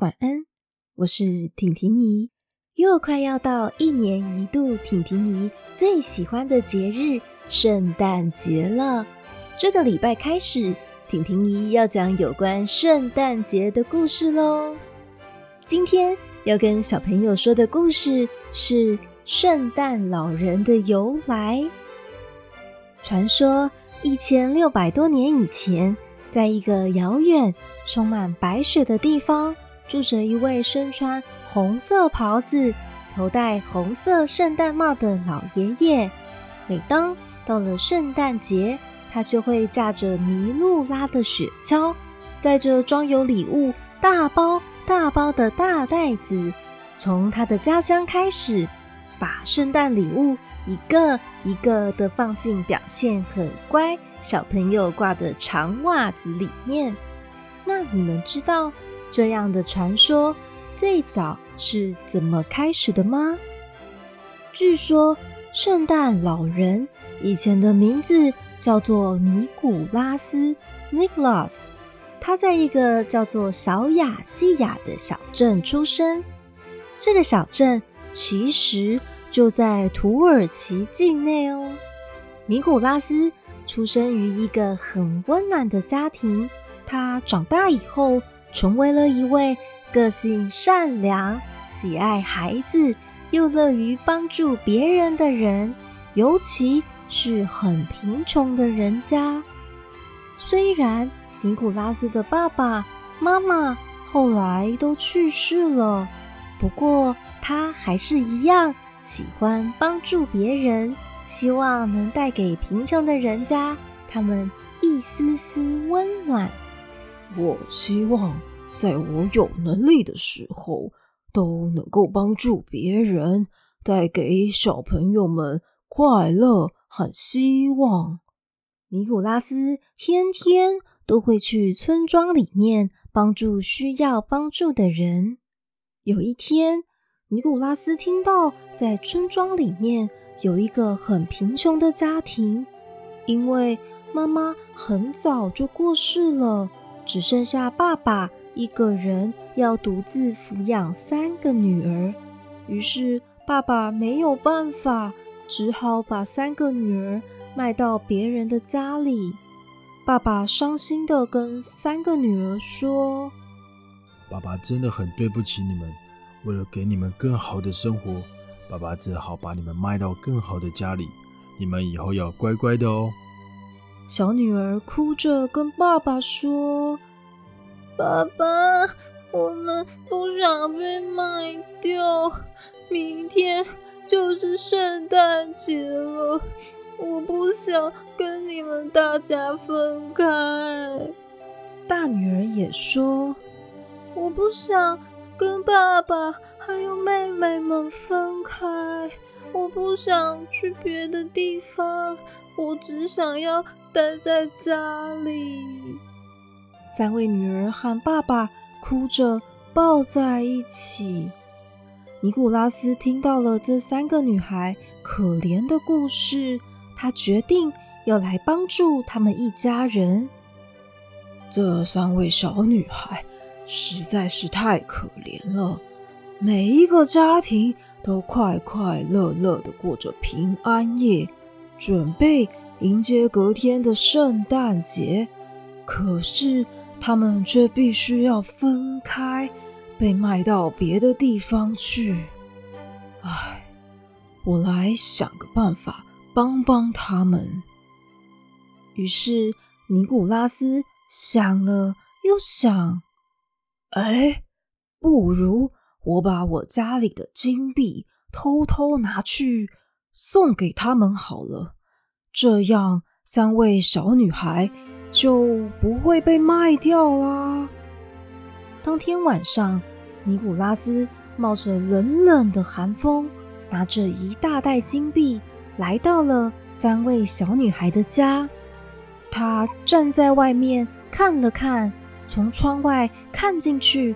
晚安，我是婷婷姨。又快要到一年一度婷婷姨最喜欢的节日——圣诞节了。这个礼拜开始，婷婷姨要讲有关圣诞节的故事喽。今天要跟小朋友说的故事是圣诞老人的由来。传说一千六百多年以前，在一个遥远、充满白雪的地方，住着一位身穿红色袍子、头戴红色圣诞帽的老爷爷。每当到了圣诞节，他就会驾着麋鹿拉的雪橇，载着装有礼物大包大包的大袋子，从他的家乡开始，把圣诞礼物一个一个的放进表现很乖小朋友挂的长袜子里面。那你们知道这样的传说最早是怎么开始的吗？据说圣诞老人以前的名字叫做尼古拉斯 （Nicholas），他在一个叫做小亚细亚的小镇出生。这个小镇其实就在土耳其境内哦。尼古拉斯出生于一个很温暖的家庭，他长大以后成为了一位个性善良、喜爱孩子又乐于帮助别人的人，尤其。是很贫穷的人家。虽然尼古拉斯的爸爸妈妈后来都去世了，不过他还是一样喜欢帮助别人，希望能带给贫穷的人家他们一丝丝温暖。我希望在我有能力的时候，都能够帮助别人，带给小朋友们快乐。和希望尼古拉斯天天都会去村庄里面帮助需要帮助的人。有一天，尼古拉斯听到在村庄里面有一个很贫穷的家庭，因为妈妈很早就过世了，只剩下爸爸一个人要独自抚养三个女儿，于是爸爸没有办法。只好把三个女儿卖到别人的家里。爸爸伤心地跟三个女儿说：“爸爸真的很对不起你们，为了给你们更好的生活，爸爸只好把你们卖到更好的家里。你们以后要乖乖的哦。”小女儿哭着跟爸爸说：“爸爸，我们不想被卖掉，明天。”就是圣诞节了，我不想跟你们大家分开。大女儿也说：“我不想跟爸爸还有妹妹们分开，我不想去别的地方，我只想要待在家里。”三位女儿和爸爸哭着抱在一起。尼古拉斯听到了这三个女孩可怜的故事，他决定要来帮助他们一家人。这三位小女孩实在是太可怜了，每一个家庭都快快乐乐地过着平安夜，准备迎接隔天的圣诞节。可是他们却必须要分开。被卖到别的地方去，唉，我来想个办法帮帮他们。于是尼古拉斯想了又想，哎，不如我把我家里的金币偷偷拿去送给他们好了，这样三位小女孩就不会被卖掉啦。当天晚上，尼古拉斯冒着冷冷的寒风，拿着一大袋金币，来到了三位小女孩的家。他站在外面看了看，从窗外看进去，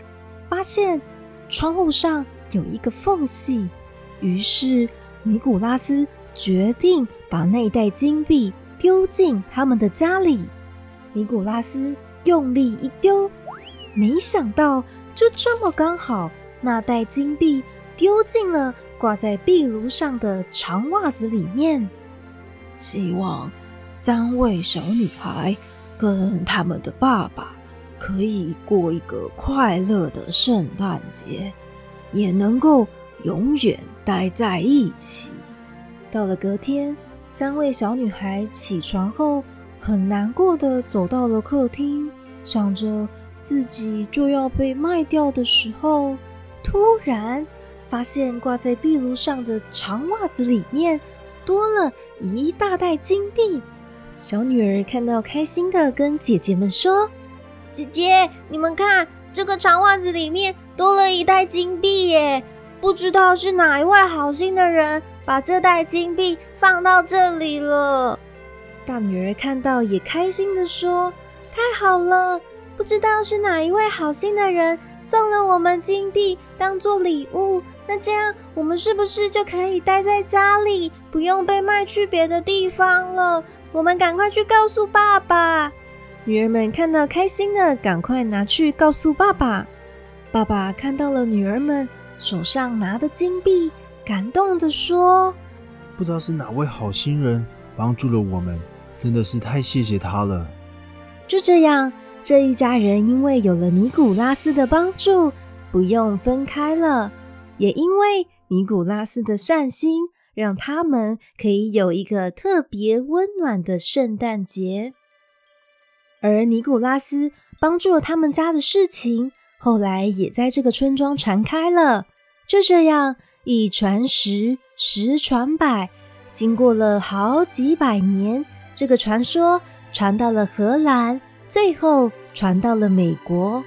发现窗户上有一个缝隙。于是，尼古拉斯决定把那袋金币丢进他们的家里。尼古拉斯用力一丢。没想到就这么刚好，那袋金币丢进了挂在壁炉上的长袜子里面。希望三位小女孩跟他们的爸爸可以过一个快乐的圣诞节，也能够永远待在一起。到了隔天，三位小女孩起床后，很难过的走到了客厅，想着自己就要被卖掉的时候，突然发现挂在壁炉上的长袜子里面多了一大袋金币。小女儿看到，开心的跟姐姐们说：“姐姐，你们看，这个长袜子里面多了一袋金币耶！不知道是哪一位好心的人把这袋金币放到这里了。”大女儿看到也开心的说：“太好了！不知道是哪一位好心的人送了我们金币当做礼物。那这样，我们是不是就可以待在家里，不用被卖去别的地方了？”我们赶快去告诉爸爸！女儿们看到开心的，赶快拿去告诉爸爸。爸爸看到了女儿们手上拿的金币，感动地说：“不知道是哪位好心人帮助了我们，真的是太谢谢他了。”就这样，这一家人因为有了尼古拉斯的帮助，不用分开了，也因为尼古拉斯的善心。让他们可以有一个特别温暖的圣诞节，而尼古拉斯帮助了他们家的事情，后来也在这个村庄传开了。就这样，一传十，十传百，经过了好几百年，这个传说传到了荷兰，最后传到了美国。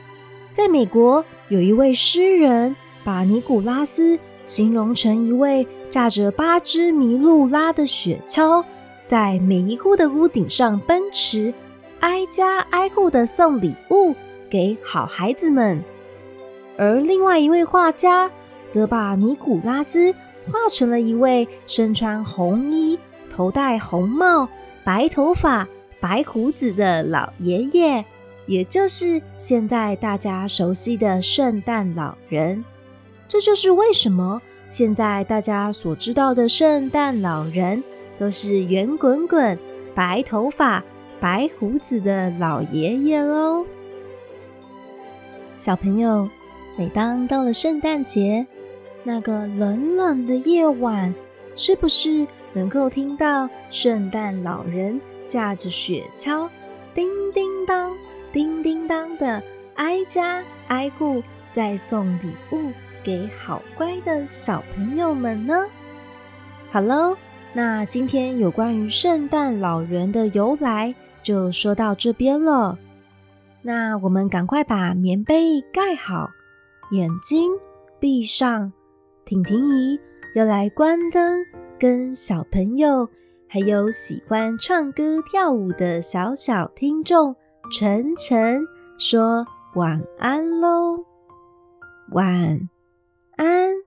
在美国，有一位诗人把尼古拉斯形容成一位。驾着八只麋鹿拉的雪橇，在每一户的屋顶上奔驰，挨家挨户的送礼物给好孩子们。而另外一位画家，则把尼古拉斯化成了一位身穿红衣、头戴红帽、白头发、白胡子的老爷爷，也就是现在大家熟悉的圣诞老人。这就是为什么。现在大家所知道的圣诞老人，都是圆滚滚、白头发、白胡子的老爷爷喽。小朋友，每当到了圣诞节，那个冷冷的夜晚，是不是能够听到圣诞老人驾着雪橇，叮叮当、叮叮当的挨家挨户在送礼物？给好乖的小朋友们呢。好喽，那今天有关于圣诞老人的由来就说到这边了。那我们赶快把棉被盖好，眼睛闭上。婷婷姨要来关灯，跟小朋友还有喜欢唱歌跳舞的小小听众晨晨说晚安喽，晚安。